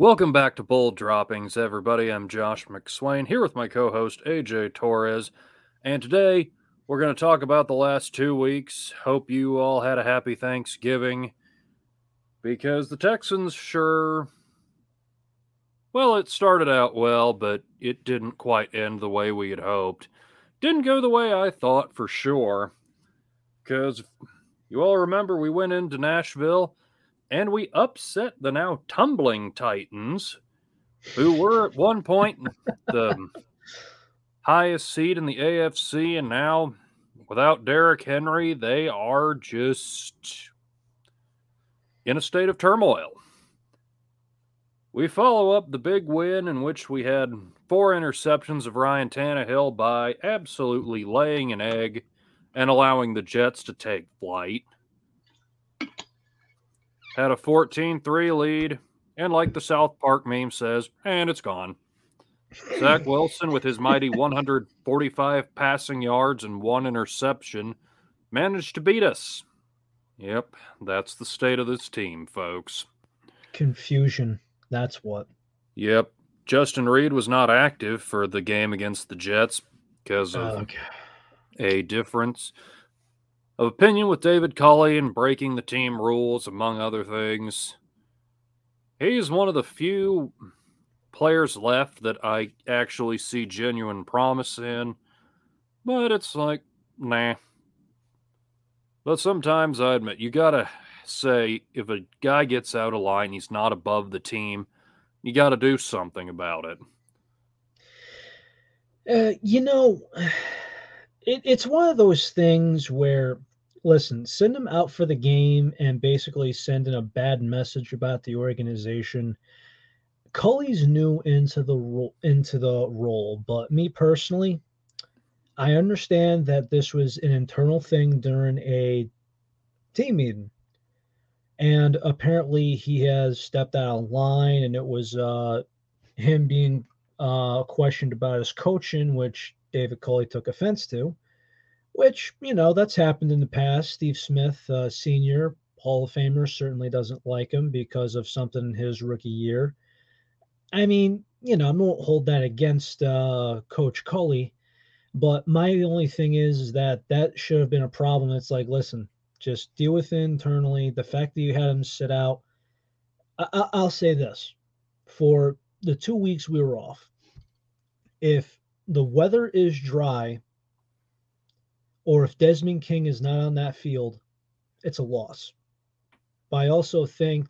Welcome back to Bull Droppings, everybody. I'm Josh McSwain here with my co host AJ Torres. And today we're going to talk about the last two weeks. Hope you all had a happy Thanksgiving because the Texans sure. Well, it started out well, but it didn't quite end the way we had hoped. Didn't go the way I thought for sure. Because you all remember we went into Nashville and we upset the now tumbling Titans, who were at one point the highest seed in the AFC, and now without Derrick Henry, they are just in a state of turmoil. We follow up the big win in which we had four interceptions of Ryan Tannehill by absolutely laying an egg and allowing the Jets to take flight had a 14 3 lead, and like the South Park meme says, and it's gone. Zach Wilson, with his mighty 145 passing yards and one interception, managed to beat us. Yep, that's the state of this team, folks. Confusion. That's what. Yep. Justin Reid was not active for the game against the Jets because of oh, okay. a difference of opinion with David Culley and breaking the team rules, among other things. He's one of the few players left that I actually see genuine promise in, but it's like, nah. But sometimes I admit you gotta say if a guy gets out of line, he's not above the team. You got to do something about it. Uh, you know, it, it's one of those things where listen, send him out for the game and basically send in a bad message about the organization. Culley's new into the role into the role, but me personally, I understand that this was an internal thing during a team meeting. And apparently he has stepped out of line and it was uh, him being uh, questioned about his coaching, which David Culley took offense to which you know that's happened in the past. Steve Smith, uh, senior Hall of Famer, certainly doesn't like him because of something in his rookie year. I mean, you know, I won't hold that against uh, Coach Culley, but my only thing is, that that should have been a problem. It's like, listen, just deal with it internally. The fact that you had him sit out, I- I'll say this: for the two weeks we were off, if the weather is dry or if Desmond King is not on that field, it's a loss. But I also think,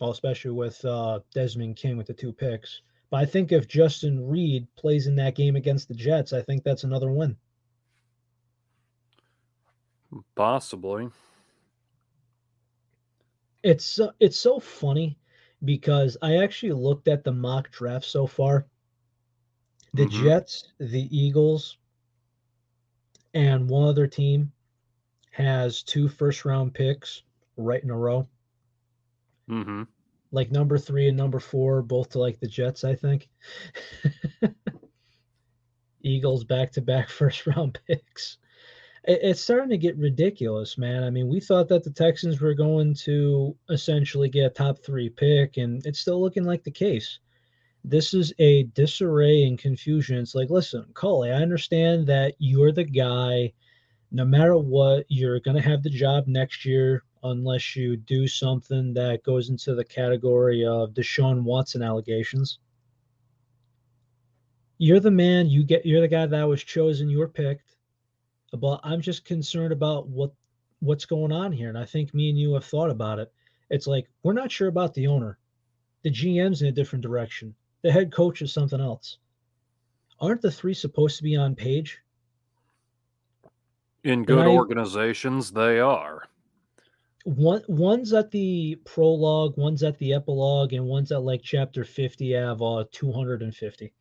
well, especially with uh, Desmond King with the two picks, but I think if Justin Reid plays in that game against the Jets, I think that's another win. Possibly. It's uh, it's so funny because I actually looked at the mock draft so far. The mm-hmm. Jets, the Eagles, and one other team has two first round picks right in a row. Mm-hmm. Like number three and number four, both to like the Jets, I think. Eagles back to back first round picks. It's starting to get ridiculous, man. I mean, we thought that the Texans were going to essentially get a top three pick, and it's still looking like the case this is a disarray and confusion. It's like, listen, Culley, I understand that you're the guy. No matter what, you're going to have the job next year unless you do something that goes into the category of Deshaun Watson allegations. You're the man. You get. You're the guy that was chosen. You were picked. But I'm just concerned about what what's going on here, and I think me and you have thought about it. It's like we're not sure about the owner. The GM's in a different direction the head coach is something else. Aren't the three supposed to be on page? In good I, organizations, they are. One one's at the prologue, one's at the epilogue, and one's at like chapter 50 of uh, 250.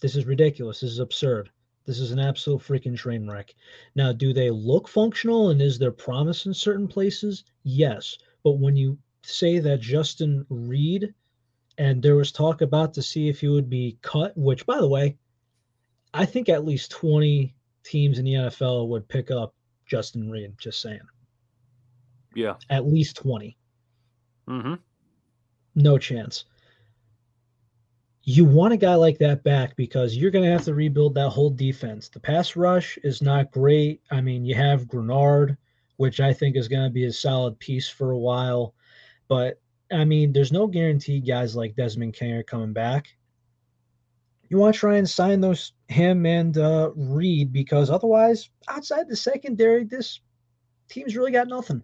This is ridiculous. This is absurd. This is an absolute freaking train wreck. Now, do they look functional and is there promise in certain places? Yes. But when you say that Justin Reid and there was talk about to see if he would be cut. Which, by the way, I think at least twenty teams in the NFL would pick up Justin Reid. Just saying. Yeah, at least 20 Mm-hmm. No chance. You want a guy like that back because you're going to have to rebuild that whole defense. The pass rush is not great. I mean, you have Greenard, which I think is going to be a solid piece for a while. But I mean, there's no guarantee guys like Desmond King are coming back. You want to try and sign those him and uh, Reid because otherwise, outside the secondary, this team's really got nothing.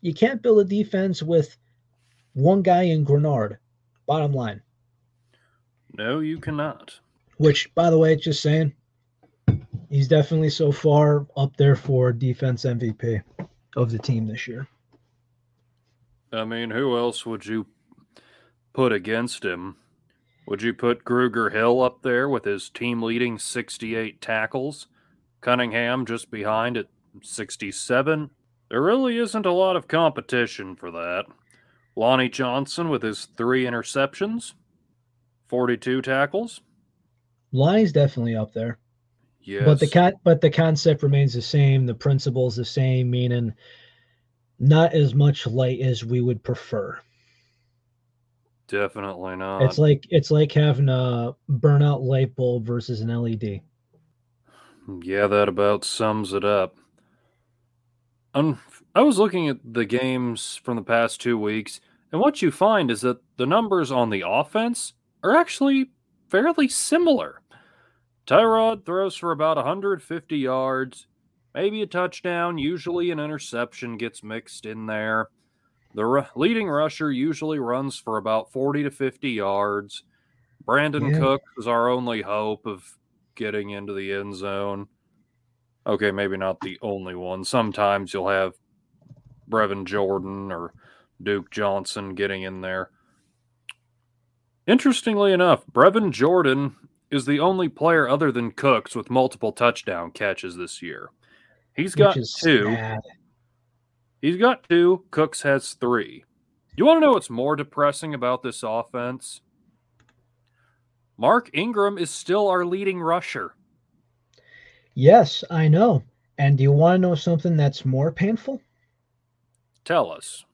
You can't build a defense with one guy in Greenard. Bottom line. No, you cannot. Which, by the way, just saying, he's definitely so far up there for defense MVP of the team this year. I mean, who else would you put against him? Would you put Grugier-Hill up there with his team leading 68 tackles? Cunningham just behind at 67? There really isn't a lot of competition for that. Lonnie Johnson with his three interceptions, 42 tackles. Lonnie's definitely up there. Yes. But the con- but the concept remains the same. The principle's the same, meaning not as much light as we would prefer. Definitely not. It's like it's like having a burnout light bulb versus an LED. Yeah, that about sums it up. Um, I was looking at the games from the past two weeks, and what you find is that the numbers on the offense are actually fairly similar. Tyrod throws for about 150 yards, maybe a touchdown, usually an interception gets mixed in there. The r- leading rusher usually runs for about 40 to 50 yards. Brandin Yeah. Cook is our only hope of getting into the end zone. Okay, maybe not the only one. Sometimes you'll have Brevin Jordan or Duke Johnson getting in there. Interestingly enough, Brevin Jordan is the only player other than Cooks with multiple touchdown catches this year. He's got two. sad. He's got two. Cooks has three. You want to know what's more depressing about this offense? Mark Ingram is still our leading rusher. Yes, I know. And do you want to know something that's more painful? Tell us.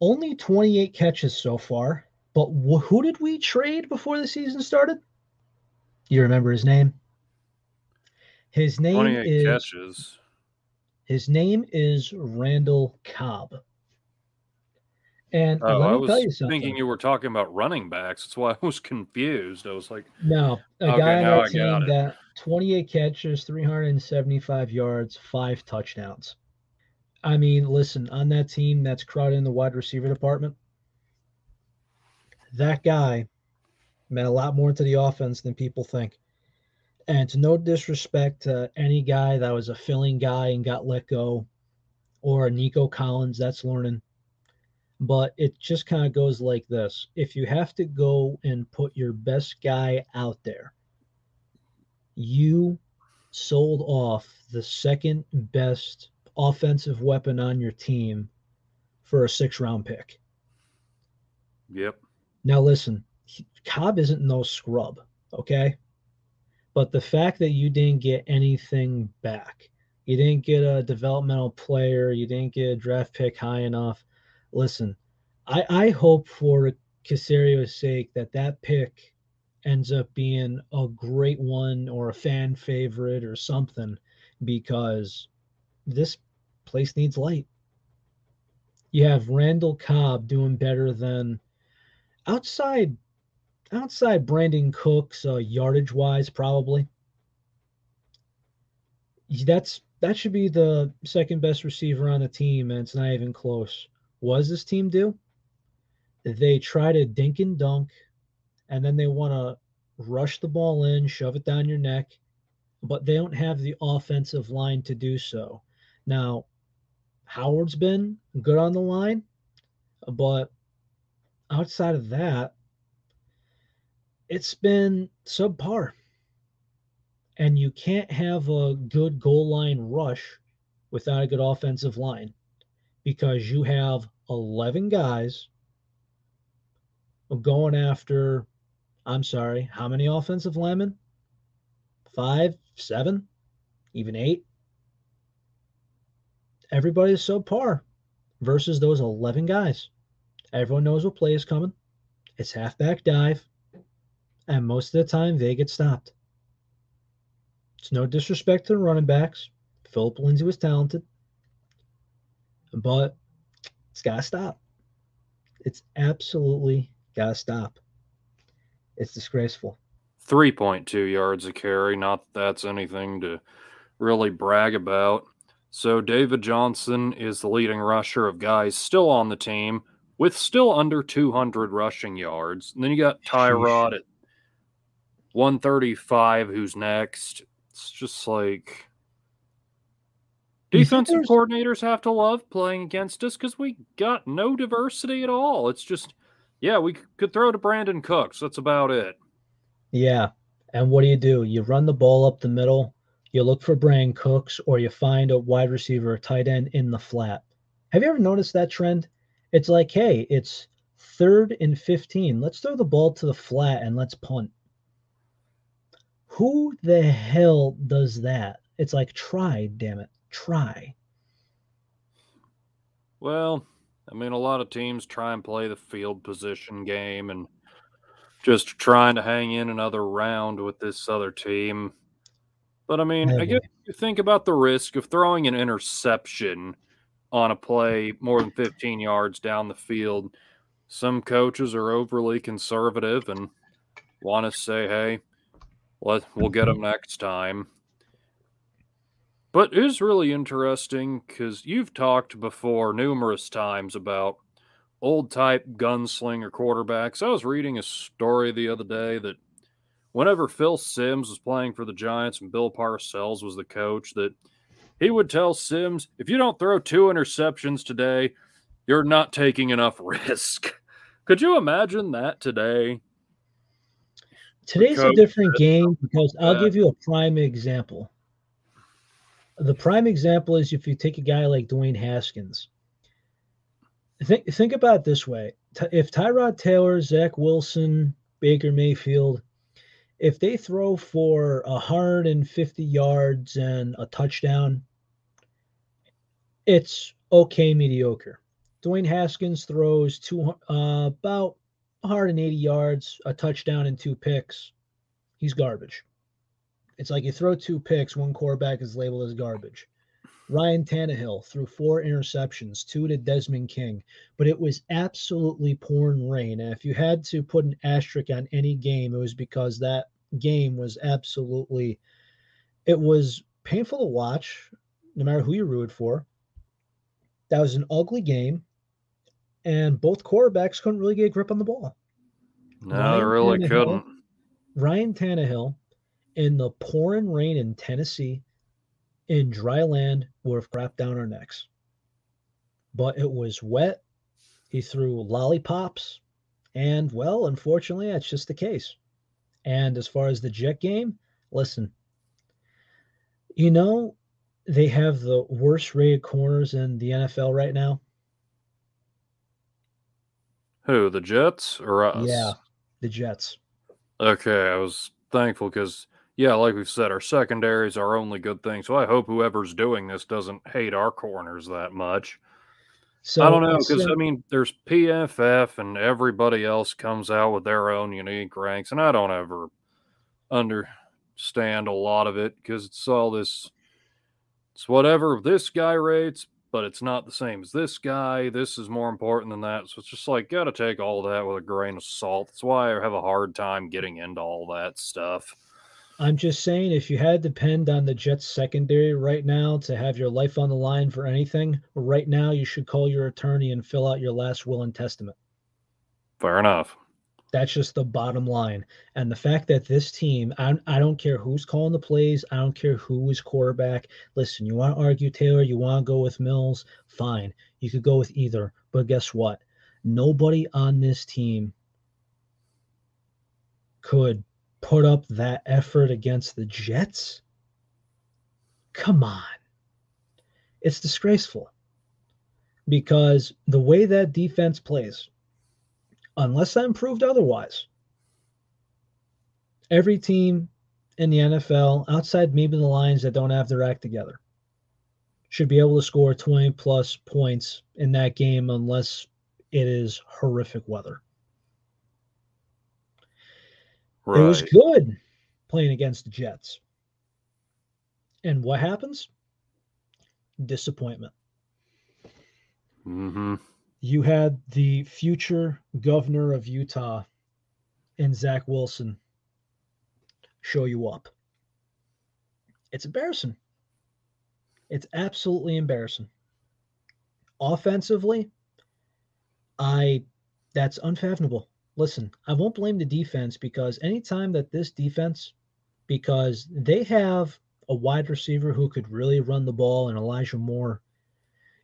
Only 28 catches so far, but wh- who did we trade before the season started? You remember his name? His name 28 is catches. His name is Randall Cobb. And Oh, I you was something. thinking you were talking about running backs. That's why I was confused. I was like, No, a Okay, guy on that team that 28 catches, 375 yards, five touchdowns. I mean, listen, on that team that's crowded in the wide receiver department, that guy meant a lot more to the offense than people think. And to no disrespect to any guy that was a filling guy and got let go, or Nico Collins that's learning, but it just kind of goes like this. If you have to go and put your best guy out there you sold off the second best offensive weapon on your team for a six round pick. Yep. now listen cobb isn't no scrub okay but the fact that you didn't get anything back you didn't get a developmental player you didn't get a draft pick high enough listen, I, I hope for Caserio's sake that that pick ends up being a great one or a fan favorite or something because this place needs light. You have Randall Cobb doing better than outside outside Brandin Cooks uh, yardage wise probably. That's that should be the second best receiver on the team and it's not even close. What does this team do? They try to dink and dunk, and then they want to rush the ball in, shove it down your neck, but they don't have the offensive line to do so. Now, Howard's been good on the line, but outside of that, it's been subpar. And you can't have a good goal line rush without a good offensive line because you have 11 guys going after, I'm sorry, how many offensive linemen? Five, seven, even eight? Everybody Everybody's subpar versus those 11 guys. Everyone knows what play is coming. It's halfback dive, and most of the time they get stopped. It's no disrespect to the running backs. Phillip Lindsay was talented, but it's got to stop. It's absolutely got to stop. It's disgraceful. 3.2 yards a carry. Not that that's anything to really brag about. So David Johnson is the leading rusher of guys still on the team with still under 200 rushing yards. And then you got Tyrod at 135, who's next. It's just like defensive coordinators have to love playing against us because we got no diversity at all. It's just, yeah, we could throw to Brandin Cooks. That's about it. Yeah. And what do you do? You run the ball up the middle, you look for Brandin Cooks, or you find a wide receiver, a tight end in the flat. Have you ever noticed that trend? It's like, hey, it's third and 15. Let's throw the ball to the flat and let's punt. Who the hell does that? It's like, try, damn it, try. Well, I mean, a lot of teams try and play the field position game and just trying to hang in another round with this other team. But I mean, I guess you think about the risk of throwing an interception on a play more than 15 yards down the field. Some coaches are overly conservative and want to say, hey, let, we'll get them next time. But it is really interesting because you've talked before numerous times about old type gunslinger quarterbacks. I was reading a story the other day that whenever Phil Simms was playing for the Giants and Bill Parcells was the coach, that he would tell Simms, if you don't throw two interceptions today, you're not taking enough risk. Could you imagine that today? Today's a different game because I'll give you a prime example. The prime example is if you take a guy like Dwayne Haskins. Think think about it this way: if Tyrod Taylor, Zach Wilson, Baker Mayfield, if they throw for 150 yards and a touchdown, it's okay mediocre. Dwayne Haskins throws two uh, about 180 yards, a touchdown, and two picks. He's garbage. It's like you throw two picks, one quarterback is labeled as garbage. Ryan Tannehill threw four interceptions, two to Desmond King, but it was absolutely pouring rain. And if you had to put an asterisk on any game, it was because that game was absolutely, it was painful to watch, no matter who you rooted for. That was an ugly game and both quarterbacks couldn't really get a grip on the ball. No, Ryan they really Tannehill, couldn't. Ryan Tannehill in the pouring rain in Tennessee in dry land would have crapped down our necks. But it was wet. He threw lollipops. And, well, unfortunately, that's just the case. And as far as the Jet game, listen, you know, they have the worst rated corners in the NFL right now. Who, the Jets or us? Yeah, the Jets. Okay, I was thankful because, yeah, like we've said, our secondary is our only good thing. So I hope whoever's doing this doesn't hate our corners that much. So I don't know because so, I mean, there's PFF and everybody else comes out with their own unique ranks, and I don't ever understand a lot of it because it's all this. It's whatever this guy rates, but it's not the same as this guy. This is more important than that. So it's just like, got to take all that with a grain of salt. That's why I have a hard time getting into all that stuff. I'm just saying, if you had to depend on the Jets secondary right now to have your life on the line for anything, right now you should call your attorney and fill out your last will and testament. Fair enough. That's just the bottom line. And the fact that this team, I, I don't care who's calling the plays, I don't care who is quarterback. Listen, you want to argue Taylor, you want to go with Mills, fine. You could go with either. But guess what? Nobody on this team could put up that effort against the Jets. Come on. It's disgraceful because the way that defense plays, unless I'm proved otherwise. Every team in the NFL, outside maybe the Lions that don't have their act together, should be able to score 20 plus points in that game unless it is horrific weather. Right. It was good playing against the Jets. And what happens? Disappointment. Mm-hmm. You had the future governor of Utah and Zach Wilson show you up. It's embarrassing. It's absolutely embarrassing. Offensively, I that's unfathomable. Listen, I won't blame the defense because anytime that this defense, because they have a wide receiver who could really run the ball and Elijah Moore,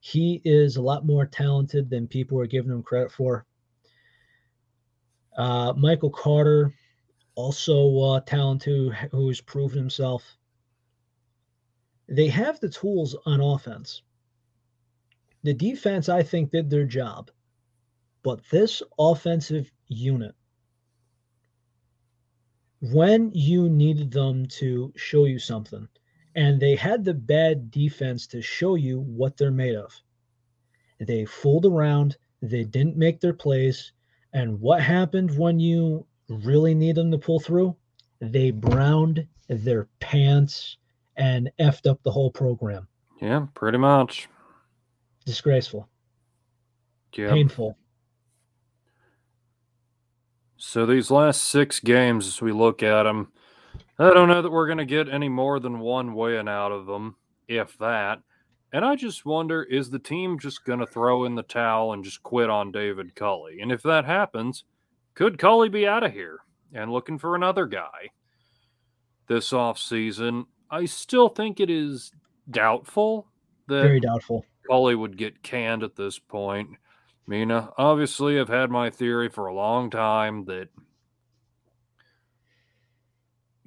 he is a lot more talented than people are giving him credit for. Uh, Michael Carter, also uh, talented, who, who's proven himself. They have the tools on offense. The defense, I think, did their job. But this offensive unit, when you needed them to show you something, and they had the bad defense to show you what they're made of, they fooled around, they didn't make their plays. And what happened when you really need them to pull through? They browned their pants and effed up the whole program. Yeah, pretty much. Disgraceful. Yeah. Painful. So these last six games, as we look at them, I don't know that we're going to get any more than one win out of them, if that. And I just wonder is the team just going to throw in the towel and just quit on David Culley? And if that happens, could Culley be out of here and looking for another guy this offseason? I still think it is doubtful that very doubtful Culley would get canned at this point. Mina, obviously, I've had my theory for a long time that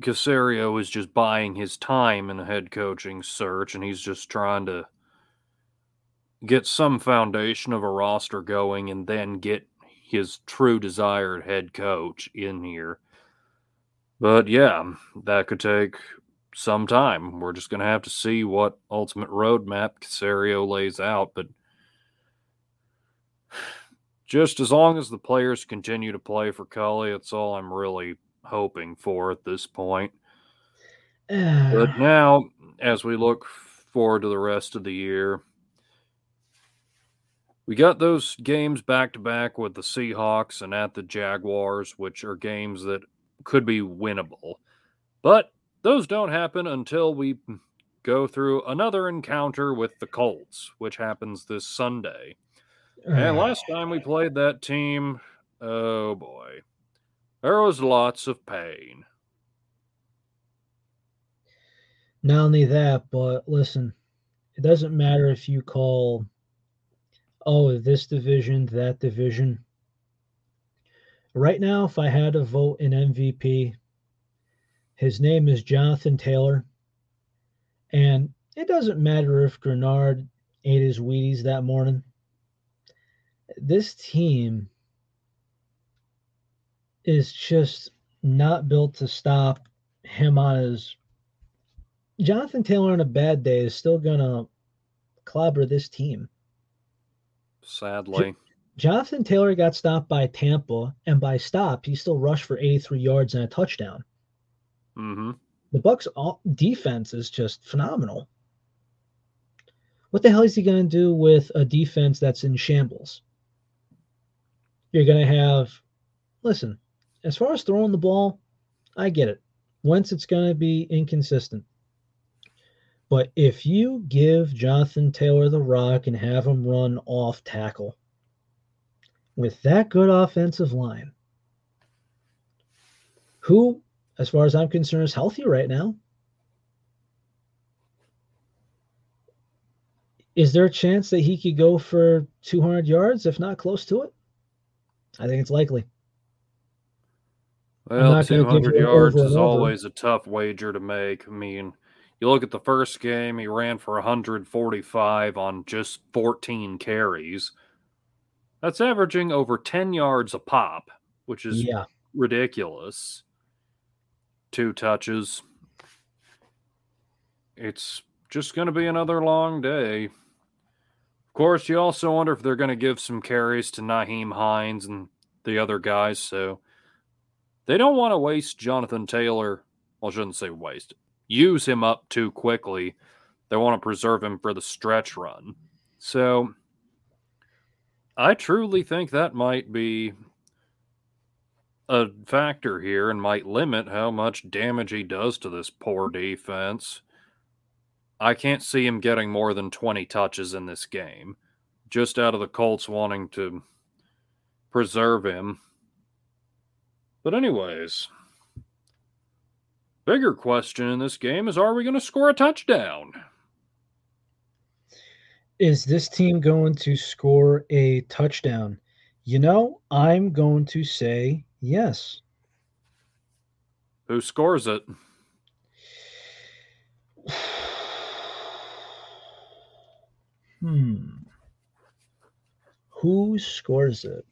Caserio is just buying his time in a head coaching search, and he's just trying to get some foundation of a roster going and then get his true desired head coach in here. But yeah, that could take some time. We're just going to have to see what ultimate roadmap Caserio lays out. But just as long as the players continue to play for Culley, it's all I'm really hoping for at this point. but now, as we look forward to the rest of the year, we got those games back to back with the Seahawks and at the Jaguars, which are games that could be winnable. But those don't happen until we go through another encounter with the Colts, which happens this Sunday. And last time we played that team, oh boy, there was lots of pain. Not only that, but listen, it doesn't matter if you call oh, this division, that division. Right now, if I had to vote an MVP, his name is Jonathan Taylor. And it doesn't matter if Greenard ate his Wheaties that morning. This team is just not built to stop him on his. Jonathan Taylor on a bad day is still going to clobber this team. Sadly. Jonathan Taylor got stopped by Tampa, and by stop, he still rushed for 83 yards and a touchdown. Mm-hmm. The Bucks' defense is just phenomenal. What the hell is he going to do with a defense that's in shambles? You're going to have, listen, as far as throwing the ball, I get it. Once it's going to be inconsistent. But if you give Jonathan Taylor the rock and have him run off tackle with that good offensive line, who, as far as I'm concerned, is healthy right now, is there a chance that he could go for 200 yards, if not close to it? I think it's likely. Well, 200 yards is always a tough wager to make. I mean, you look at the first game, he ran for 145 on just 14 carries. That's averaging over 10 yards a pop, which is yeah. ridiculous. Two touches. It's just going to be another long day. Of course, you also wonder if they're going to give some carries to Nyheim Hines and the other guys. So they don't want to waste Jonathan Taylor. Well, I shouldn't say waste. Use him up too quickly. They want to preserve him for the stretch run. So I truly think that might be a factor here and might limit how much damage he does to this poor defense. I can't see him getting more than 20 touches in this game, just out of the Colts wanting to preserve him. But, anyways, bigger question in this game is are we going to score a touchdown? Is this team going to score a touchdown? You know, I'm going to say yes. Who scores it? Hmm. Who scores it?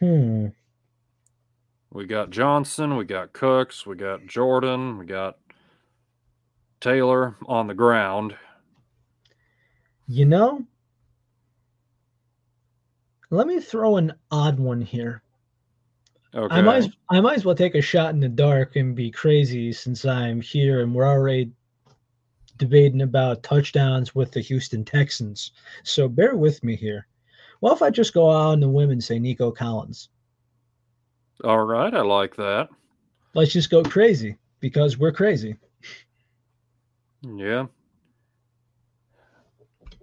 Hmm. We got Johnson, we got Cooks, we got Jordan, we got Taylor on the ground. You know, let me throw an odd one here. Okay. I might I might as well take a shot in the dark and be crazy since I'm here and we're already debating about touchdowns with the Houston Texans. So bear with me here. What if I just go out on the women say Nico Collins? All right, I like that. Let's just go crazy because we're crazy. Yeah.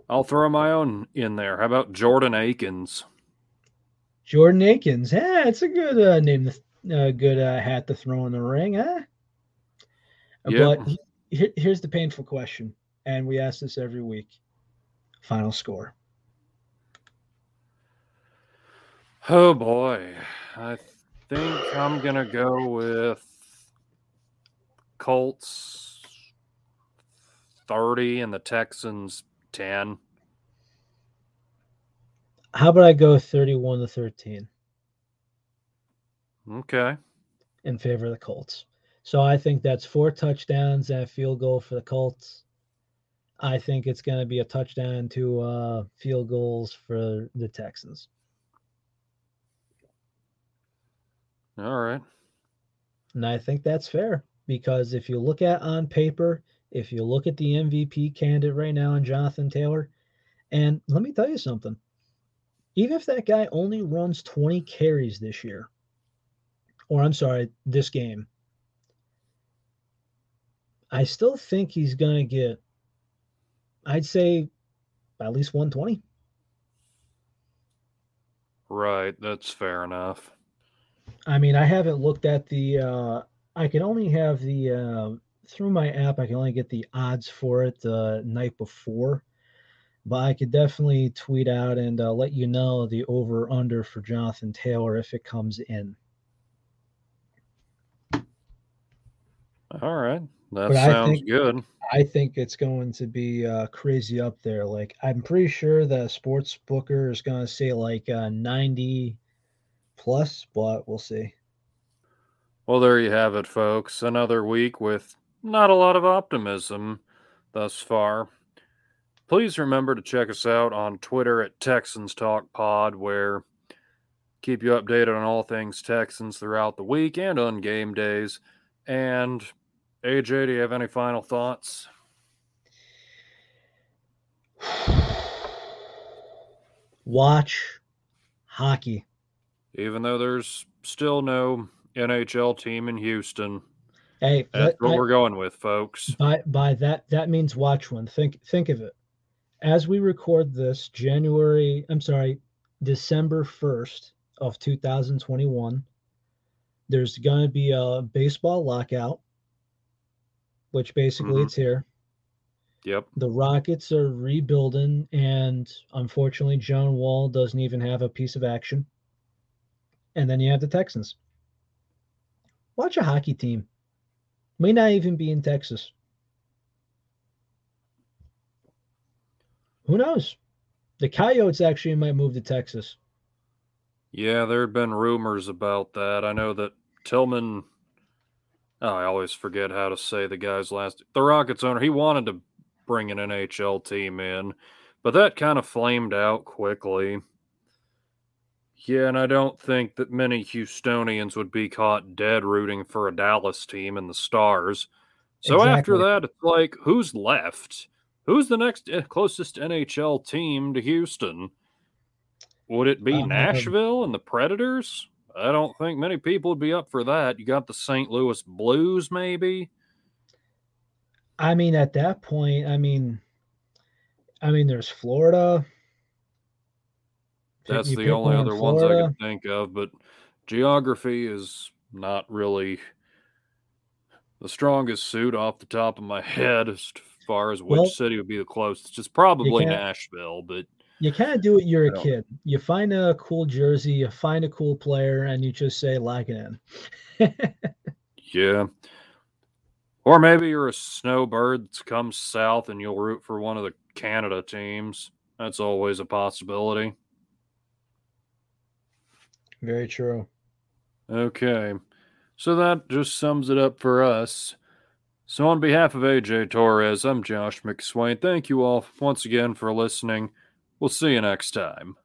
I'll throw my own in there. How about Jordan Akins? Jordan Akins. Yeah, it's a good uh, name, uh, good uh, hat to throw in the ring, huh? Yep. But he- here's the painful question, and we ask this every week. Final score. Oh boy. I think I'm going to go with Colts 30 and the Texans 10. How about I go 31 to 13 Okay. in favor of the Colts? So I think that's four touchdowns and a field goal for the Colts. I think it's going to be a touchdown to uh, field goals for the Texans. All right. And I think that's fair because if you look at on paper, if you look at the MVP candidate right now in Jonathan Taylor, and let me tell you something. Even if that guy only runs 20 carries this year, or I'm sorry, this game, I still think he's going to get, I'd say, at least 120. Right. That's fair enough. I mean, I haven't looked at the. Uh, I can only have the uh, through my app. I can only get the odds for it the night before, but I could definitely tweet out and uh, let you know the over under for Jonathan Taylor if it comes in. All right. That But I sounds think- good. I think it's going to be uh, crazy up there. Like I'm pretty sure the sports booker is going to say like uh, 90 plus, but we'll see. Well, there you have it, folks. Another week with not a lot of optimism thus far. Please remember to check us out on Twitter at Texans Talk Pod, where keep you updated on all things Texans throughout the week and on game days. And AJ, do you have any final thoughts? Watch hockey. Even though there's still no NHL team in Houston, Hey, that's let- what we're going with, folks. by by that that means watch one. Think think of it. As we record this, January, I'm sorry, December 1st of 2021, there's going to be a baseball lockout, which basically Mhm. it's here. Yep. The Rockets are rebuilding, and unfortunately, John Wall doesn't even have a piece of action. And then you have the Texans. Watch a hockey team. May not even be in Texas. Who knows? The Coyotes actually might move to Texas. Yeah, there have been rumors about that. I know that Tilman. Oh, I always forget how to say the guy's last. The Rockets owner. He wanted to bring an NHL team in, but that kind of flamed out quickly. Yeah, and I don't think that many Houstonians would be caught dead rooting for a Dallas team in the stars. So exactly. after that, it's like, who's left? Who's the next eh, closest NHL team to Houston? Would it be um, Nashville and the Predators? I don't think many people would be up for that. You got the St. Louis Blues, maybe. I mean, at that point, I mean, I mean, there's Florida. That's the only other ones I can think of, but geography is not really the strongest suit off the top of my head as far as which well, city would be the closest. It's probably Nashville, but you kind of do it. You're a kid. You find a cool jersey, you find a cool player, and you just say, "Like it in." yeah. Or maybe you're a snowbird that comes south and you'll root for one of the Canada teams. That's always a possibility. Very true. Okay. So that just sums it up for us. So, on behalf of AJ Torres, I'm Josh McSwain. Thank you all once again for listening. We'll see you next time.